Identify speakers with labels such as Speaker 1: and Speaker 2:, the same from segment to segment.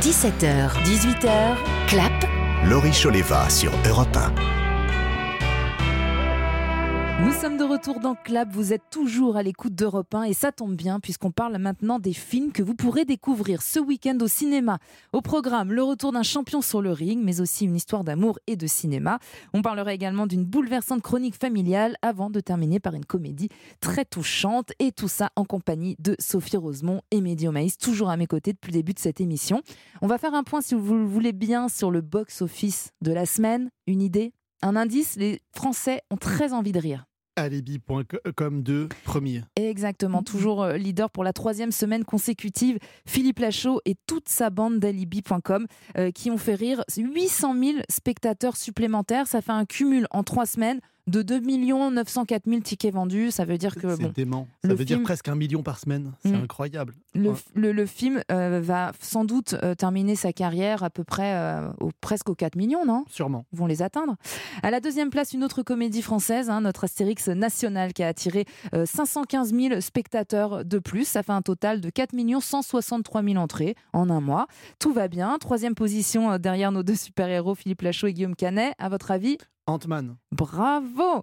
Speaker 1: 17h, 18h, clap.
Speaker 2: Laurie Choleva sur Europe 1.
Speaker 3: Nous sommes de retour dans Clap, vous êtes toujours à l'écoute d'Europe 1 et ça tombe bien puisqu'on parle maintenant des films que vous pourrez découvrir ce week-end au cinéma. Au programme, le retour d'un champion sur le ring, mais aussi une histoire d'amour et de cinéma. On parlera également d'une bouleversante chronique familiale avant de terminer par une comédie très touchante et tout ça en compagnie de Sophie Rosemont et Médio Maïs, toujours à mes côtés depuis le début de cette émission. On va faire un point si vous le voulez bien sur le box-office de la semaine. Une idée un indice, les Français ont très envie de rire
Speaker 4: alibi.com de premier.
Speaker 3: Exactement, toujours euh, leader pour la troisième semaine consécutive. Philippe Lachaud et toute sa bande d'alibi.com euh, qui ont fait rire 800 000 spectateurs supplémentaires. Ça fait un cumul en trois semaines de 2 904 000 tickets vendus. Ça veut dire que.
Speaker 4: C'est dément. Ça veut dire presque un million par semaine. C'est mm. incroyable.
Speaker 3: Le, le, film euh, va sans doute euh, terminer sa carrière à peu près euh, au, presque aux 4 millions, non?
Speaker 4: Sûrement.
Speaker 3: Ils vont les atteindre. À la deuxième place, une autre comédie française, hein, notre Astérix national, qui a attiré 515 000 spectateurs de plus. Ça fait un total de 4 163 000 entrées en un mois. Tout va bien. Troisième position derrière nos deux super-héros, Philippe Lachaud et Guillaume Canet. À votre avis?
Speaker 4: Ant-Man.
Speaker 3: Bravo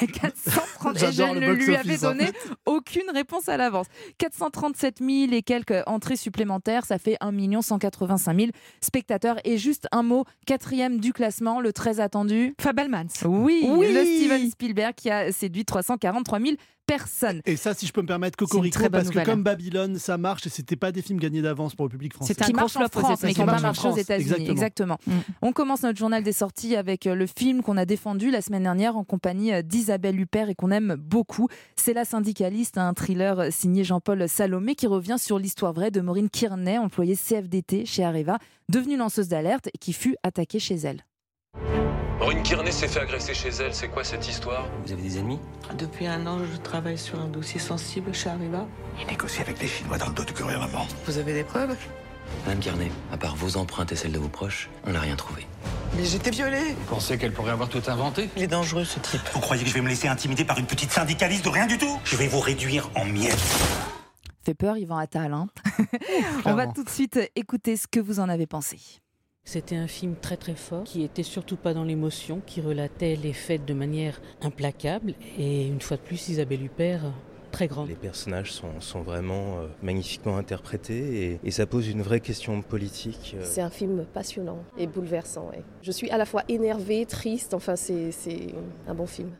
Speaker 3: 430 et je ne lui avais donné aucune réponse à l'avance. 437 000 et quelques entrées supplémentaires, ça fait 1 185 000 spectateurs. Et juste un mot, quatrième du classement, le très attendu.
Speaker 5: Fabelmans.
Speaker 3: Oui, oui, le Steven Spielberg qui a séduit 343 000 personne.
Speaker 4: Et ça, si je peux me permettre, Cocorico, parce que comme Babylone, ça marche et c'était pas des films gagnés d'avance pour le public français.
Speaker 3: C'est un
Speaker 4: qui
Speaker 3: marche en France, mais qui n'a pas marché aux États-Unis. Exactement. Mm. On commence notre journal des sorties avec euh, le film qu'on a défendu la semaine dernière en compagnie euh, d'Isabelle Huppert et qu'on aime beaucoup. C'est La syndicaliste, un thriller euh, signé Jean-Paul Salomé qui revient sur l'histoire vraie de Maureen Kearney, employée CFDT chez Areva, devenue lanceuse d'alerte et qui fut attaquée chez elle.
Speaker 6: Maureen Kearney s'est fait agresser chez elle. C'est quoi cette histoire?
Speaker 7: Vous avez des ennemis?
Speaker 8: Depuis un an, je travaille sur un dossier sensible chez Arriva.
Speaker 9: Il négocie avec les Chinois dans le dos du gouvernement.
Speaker 8: Vous avez des preuves?
Speaker 7: Madame Kearney, à part vos empreintes et celles de vos proches, on n'a rien trouvé.
Speaker 8: Mais j'étais violée
Speaker 6: Vous pensez qu'elle pourrait avoir tout inventé?
Speaker 8: Il est dangereux, ce type.
Speaker 9: Vous croyez que je vais me laisser intimider par une petite syndicaliste de rien du tout? Je vais vous réduire en miettes.
Speaker 3: Fait peur, Yvan Attal. Hein on va tout de suite écouter ce que vous en avez pensé.
Speaker 10: C'était un film très très fort, qui était surtout pas dans l'émotion, qui relatait les faits de manière implacable. Et une fois de plus, Isabelle Huppert, très grande.
Speaker 11: Les personnages sont, vraiment euh, magnifiquement interprétés et, ça pose une vraie question politique.
Speaker 12: Euh. C'est un film passionnant et bouleversant. Je suis à la fois énervée, triste, enfin c'est un bon film.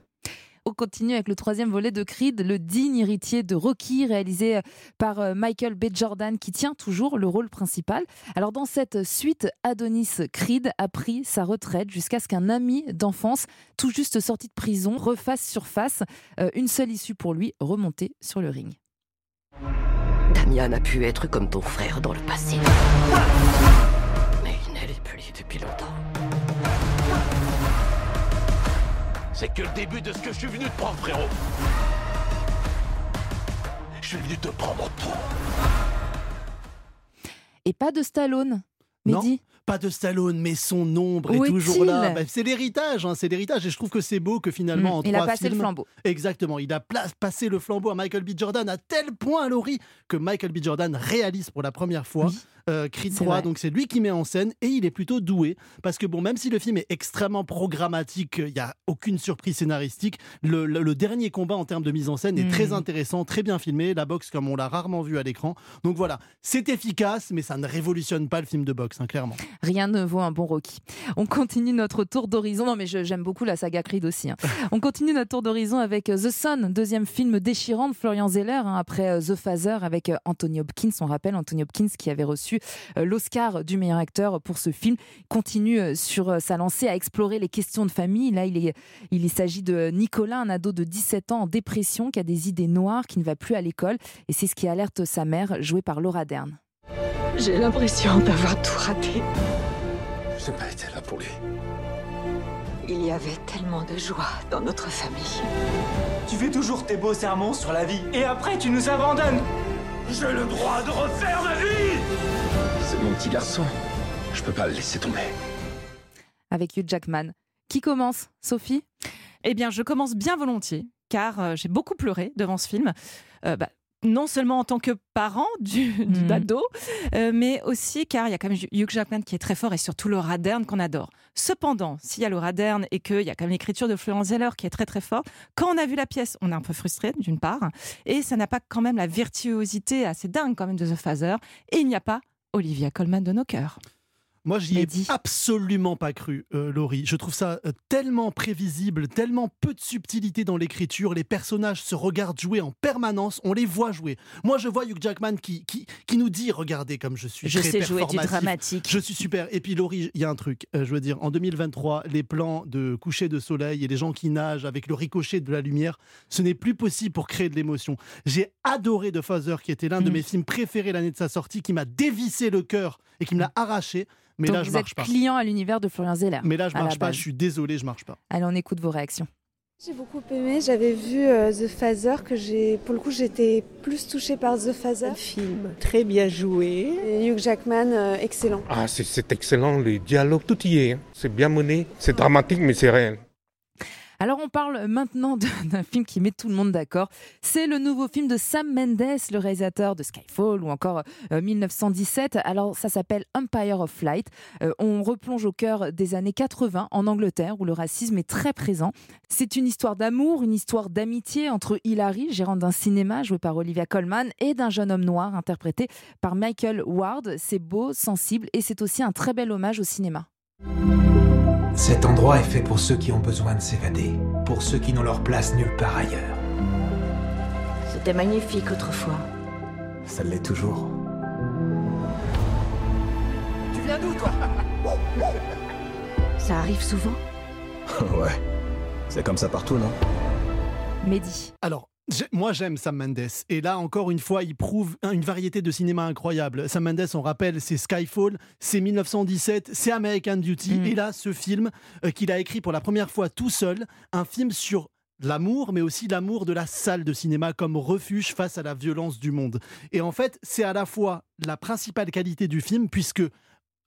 Speaker 3: On continue avec le troisième volet de Creed, le digne héritier de Rocky, réalisé euh, par euh, Michael B. Jordan, qui tient toujours le rôle principal. Alors dans cette suite, Adonis Creed a pris sa retraite jusqu'à ce qu'un ami d'enfance, tout juste sorti de prison, refasse surface. Euh, une seule issue pour lui, remonter sur le ring.
Speaker 13: Damian a pu être comme ton frère dans le passé. Mais il n'est plus depuis longtemps.
Speaker 14: C'est que le début de ce que je suis venu te prendre, frérot. Je suis venu te prendre tout.
Speaker 3: Et pas de Stallone. Mehdi
Speaker 4: pas de Stallone, mais son ombre est, toujours là. Bah, c'est l'héritage, hein, c'est l'héritage. Et je trouve que c'est beau que finalement, mm, en
Speaker 3: il
Speaker 4: a
Speaker 3: passé
Speaker 4: le
Speaker 3: flambeau.
Speaker 4: Exactement, il a passé le flambeau à Michael B. Jordan à tel point, Laurie, que Michael B. Jordan réalise pour la première fois euh, Creed 3. Donc c'est lui qui met en scène et il est plutôt doué. Parce que bon, même si le film est extrêmement programmatique, il n'y a aucune surprise scénaristique, le, dernier combat en termes de mise en scène est très mm. intéressant, très bien filmé. La boxe, comme on l'a rarement vu à l'écran. Donc voilà, c'est efficace, mais ça ne révolutionne pas le film de boxe, hein, clairement.
Speaker 3: Rien ne vaut un bon Rocky. On continue notre tour d'horizon. Non, mais j'aime beaucoup la saga Creed aussi. Hein. On continue notre tour d'horizon avec euh, The Sun, deuxième film déchirant de Florian Zeller, hein, après euh, The Father avec euh, Anthony Hopkins. On rappelle Anthony Hopkins qui avait reçu l'Oscar du meilleur acteur pour ce film. continue sur sa lancée à explorer les questions de famille. Là, il, est, il s'agit de Nicolas, un ado de 17 ans en dépression qui a des idées noires, qui ne va plus à l'école. Et c'est ce qui alerte sa mère, jouée par Laura Dern.
Speaker 12: J'ai l'impression d'avoir tout raté.
Speaker 9: Je n'ai pas été là pour lui.
Speaker 12: Il y avait tellement de joie dans notre famille.
Speaker 15: Tu fais toujours tes beaux sermons sur la vie et après tu nous abandonnes.
Speaker 14: J'ai le droit de refaire ma vie
Speaker 9: C'est mon petit garçon. Je peux pas le laisser tomber.
Speaker 3: Avec Hugh Jackman. Qui commence Sophie?
Speaker 5: Eh bien, je commence bien volontiers, car euh, j'ai beaucoup pleuré devant ce film. Euh, bah, non seulement en tant que parent du, du
Speaker 3: Mhm.
Speaker 5: euh, mais aussi car il y a quand même Hugh Jackman qui est très fort et surtout Laura Dern qu'on adore. Cependant, s'il y a Laura Dern et qu'il y a quand même l'écriture de Florence Zeller qui est très très forte, quand on a vu la pièce, on est un peu frustré d'une part, et ça n'a pas quand même la virtuosité assez dingue quand même de The Father, et il n'y a pas Olivia Colman de nos cœurs.
Speaker 4: Moi, j'y ai absolument pas cru, euh, Laurie. Je trouve ça euh, tellement prévisible, tellement peu de subtilité dans l'écriture. Les personnages se regardent jouer en permanence, on les voit jouer. Moi, je vois Hugh Jackman qui, qui, qui nous dit Regardez comme je suis.
Speaker 3: Je
Speaker 4: très
Speaker 3: sais jouer du dramatique.
Speaker 4: Je suis super. Et puis, Laurie, il y a un truc. euh, je veux dire, en 2023, les plans de coucher de soleil et les gens qui nagent avec le ricochet de la lumière, ce n'est plus possible pour créer de l'émotion. J'ai adoré The Father, qui était l'un de
Speaker 3: Mm.
Speaker 4: mes films préférés l'année de sa sortie, qui m'a dévissé le cœur et qui me l'a arraché. Mais
Speaker 3: Donc
Speaker 4: là, je
Speaker 3: vous
Speaker 4: marche
Speaker 3: êtes
Speaker 4: pas.
Speaker 3: client à l'univers de Florian Zeller.
Speaker 4: Mais là, je marche pas.
Speaker 3: base.
Speaker 4: Je suis désolé, je marche pas.
Speaker 3: Allez, on écoute vos réactions.
Speaker 16: J'ai beaucoup aimé, j'avais vu euh, The Phaser que j'ai pour le coup j'étais plus touchée par The Phaser.
Speaker 8: film très bien joué.
Speaker 16: Et Hugh Jackman euh, excellent.
Speaker 17: Ah, c'est- c'est excellent, les dialogues, tout y est. hein. C'est bien mené, c'est dramatique, mais c'est réel.
Speaker 3: Alors on parle maintenant d'un film qui met tout le monde d'accord. C'est le nouveau film de Sam Mendes, le réalisateur de Skyfall ou encore euh, 1917. Alors ça s'appelle Empire of Flight. Euh, on replonge au cœur des années 80 en Angleterre où le racisme est très présent. C'est une histoire d'amour, une histoire d'amitié entre Hilary, gérante d'un cinéma joué par Olivia Colman, et d'un jeune homme noir interprété par Michael Ward. C'est beau, sensible et c'est aussi un très bel hommage au cinéma.
Speaker 18: Cet endroit est fait pour ceux qui ont besoin de s'évader, pour ceux qui n'ont leur place nulle part ailleurs.
Speaker 19: C'était magnifique autrefois.
Speaker 18: Ça l'est toujours.
Speaker 19: Tu viens d'où, toi? Ça arrive souvent?
Speaker 20: Ouais. C'est comme ça partout, non?
Speaker 3: Mehdi.
Speaker 4: Alors, moi j'aime Sam Mendes. Et là, encore une fois, il prouve un- une variété de cinéma incroyable. Sam Mendes, on rappelle, c'est Skyfall, c'est 1917, c'est American Beauty.
Speaker 3: Mm.
Speaker 4: Et là, ce film euh, qu'il a écrit pour la première fois tout seul, un film sur l'amour, mais aussi l'amour de la salle de cinéma comme refuge face à la violence du monde. Et en fait, c'est à la fois la principale qualité du film, puisque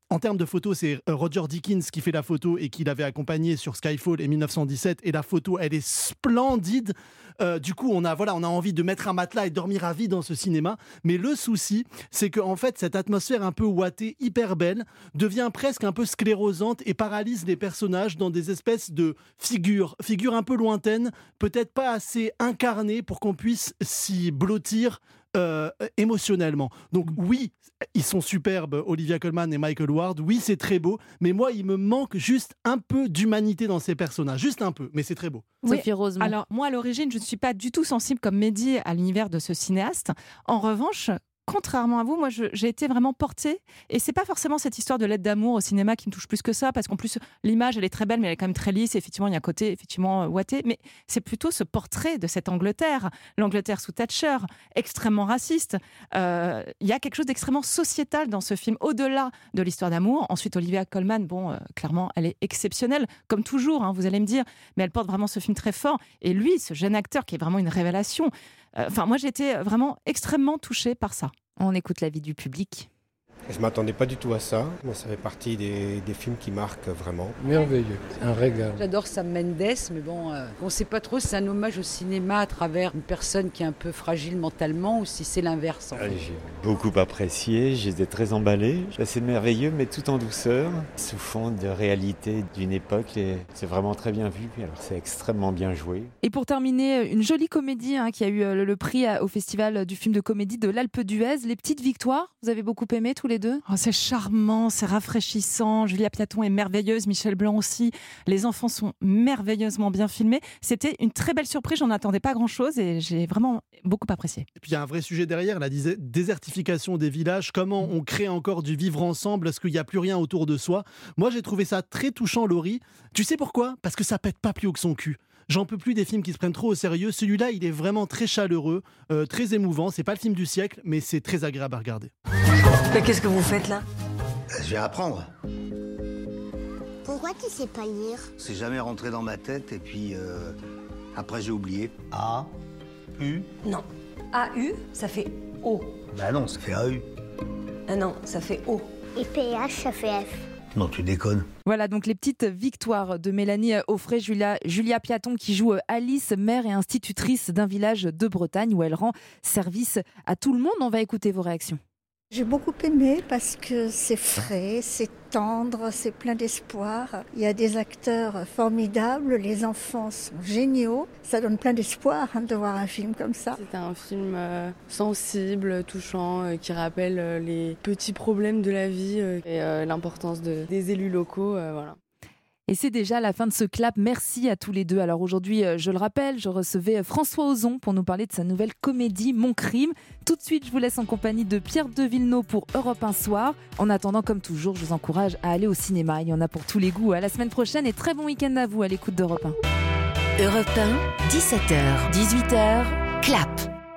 Speaker 4: en termes de photos, c'est euh, Roger Dickens qui fait la photo et qui l'avait accompagné sur Skyfall et 1917. Et la photo, elle est splendide. Euh, du coup, on a, voilà, on a envie de mettre un matelas et dormir à vie dans ce cinéma. Mais le souci, c'est qu'en fait, cette atmosphère un peu ouatée, hyper belle, devient presque un peu sclérosante et paralyse les personnages dans des espèces de figures, figures un peu lointaines, peut-être pas assez incarnées pour qu'on puisse s'y blottir euh, émotionnellement. Donc oui, ils sont superbes, Olivia Colman et Michael Ward. Oui, c'est très beau, mais moi, il me manque juste un peu d'humanité dans ces personnages, juste un peu, mais c'est très beau.
Speaker 5: Oui, Alors, moi, à l'origine, je ne suis pas du tout sensible comme Mehdi à l'univers de ce cinéaste. En revanche, contrairement à vous, moi, j'ai été vraiment portée. Et c'est pas forcément cette histoire de lettre d'amour au cinéma qui me touche plus que ça, parce qu'en plus, l'image, elle est très belle, mais elle est quand même très lisse. Et effectivement, il y a un côté, effectivement, euh, ouaté. Mais c'est plutôt ce portrait de cette Angleterre, l'Angleterre sous Thatcher, extrêmement raciste. Euh, Il y a quelque chose d'extrêmement sociétal dans ce film, au-delà de l'histoire d'amour. Ensuite, Olivia Colman, bon, euh, clairement, elle est exceptionnelle, comme toujours, hein, vous allez me dire, mais elle porte vraiment ce film très fort. Et lui, ce jeune acteur qui est vraiment une révélation. Enfin, moi, été vraiment extrêmement touchée par ça.
Speaker 3: On écoute l'avis du public.
Speaker 17: Je m'attendais pas du tout à ça, mais ça fait partie des, des films qui marquent vraiment.
Speaker 21: Merveilleux, un régal.
Speaker 22: J'adore Sam Mendes, mais bon, euh, on ne sait pas trop si c'est un hommage au cinéma à travers une personne qui est un peu fragile mentalement ou si c'est l'inverse. en fait.
Speaker 23: J'ai beaucoup apprécié, j'étais très emballé. C'est merveilleux, mais tout en douceur, sous fond de réalité d'une époque. et C'est vraiment très bien vu, alors c'est extrêmement bien joué.
Speaker 3: Et pour terminer, une jolie comédie hein, qui a eu euh, le, le prix à- au Festival du film de comédie de l'Alpe d'Huez. Les petites victoires, vous avez beaucoup aimé tous les deux
Speaker 5: Oh, c'est charmant, c'est rafraîchissant. Julia Piaton est merveilleuse, Michel Blanc aussi. Les enfants sont merveilleusement bien filmés. C'était une très belle surprise, j'en attendais pas grand-chose et j'ai vraiment beaucoup apprécié.
Speaker 4: Et puis il y a un vrai sujet derrière, la désertification des villages, comment on crée encore du vivre ensemble, est-ce qu'il n'y a plus rien autour de soi? Moi j'ai trouvé ça très touchant, Laurie. Tu sais pourquoi? Parce que ça pète pas plus haut que son cul. J'en peux plus des films qui se prennent trop au sérieux. Celui-là, il est vraiment très chaleureux, euh, très émouvant. C'est pas le film du siècle, mais c'est très agréable à regarder.
Speaker 19: Mais qu'est-ce que vous faites là?
Speaker 20: Je vais apprendre.
Speaker 24: Pourquoi tu sais pas lire?
Speaker 20: C'est jamais rentré dans ma tête et puis euh, après j'ai oublié. A, U?
Speaker 19: Non. AU, ça fait O.
Speaker 20: Bah non, ça fait AU.
Speaker 19: Ah non, ça fait O.
Speaker 24: Et PH, ça fait F.
Speaker 20: Non, tu déconnes.
Speaker 3: Voilà donc les petites victoires de Mélanie Offray, Julia, Julia Piaton qui joue Alice, mère et institutrice d'un village de Bretagne où elle rend service à tout le monde. On va écouter vos réactions.
Speaker 25: J'ai beaucoup aimé parce que c'est frais, c'est tendre, c'est plein d'espoir. Il y a des acteurs formidables, les enfants sont géniaux. Ça donne plein d'espoir hein, de voir un film comme ça.
Speaker 26: C'est un film euh, sensible, touchant, euh, qui rappelle euh, les petits problèmes de la vie et l'importance de, des élus locaux. voilà.
Speaker 3: Et c'est déjà la fin de ce clap. Merci à tous les deux. Alors aujourd'hui, euh, je le rappelle, je recevais euh, François Ozon pour nous parler de sa nouvelle comédie Mon crime. Tout de suite, je vous laisse en compagnie de Pierre de Villeneuve pour Europe 1 soir. En attendant, comme toujours, je vous encourage à aller au cinéma. Il y en a pour tous les goûts. À la semaine prochaine et très bon week-end à vous à l'écoute d'Europe 1.
Speaker 21: Europe 1, 17h, 18h, clap.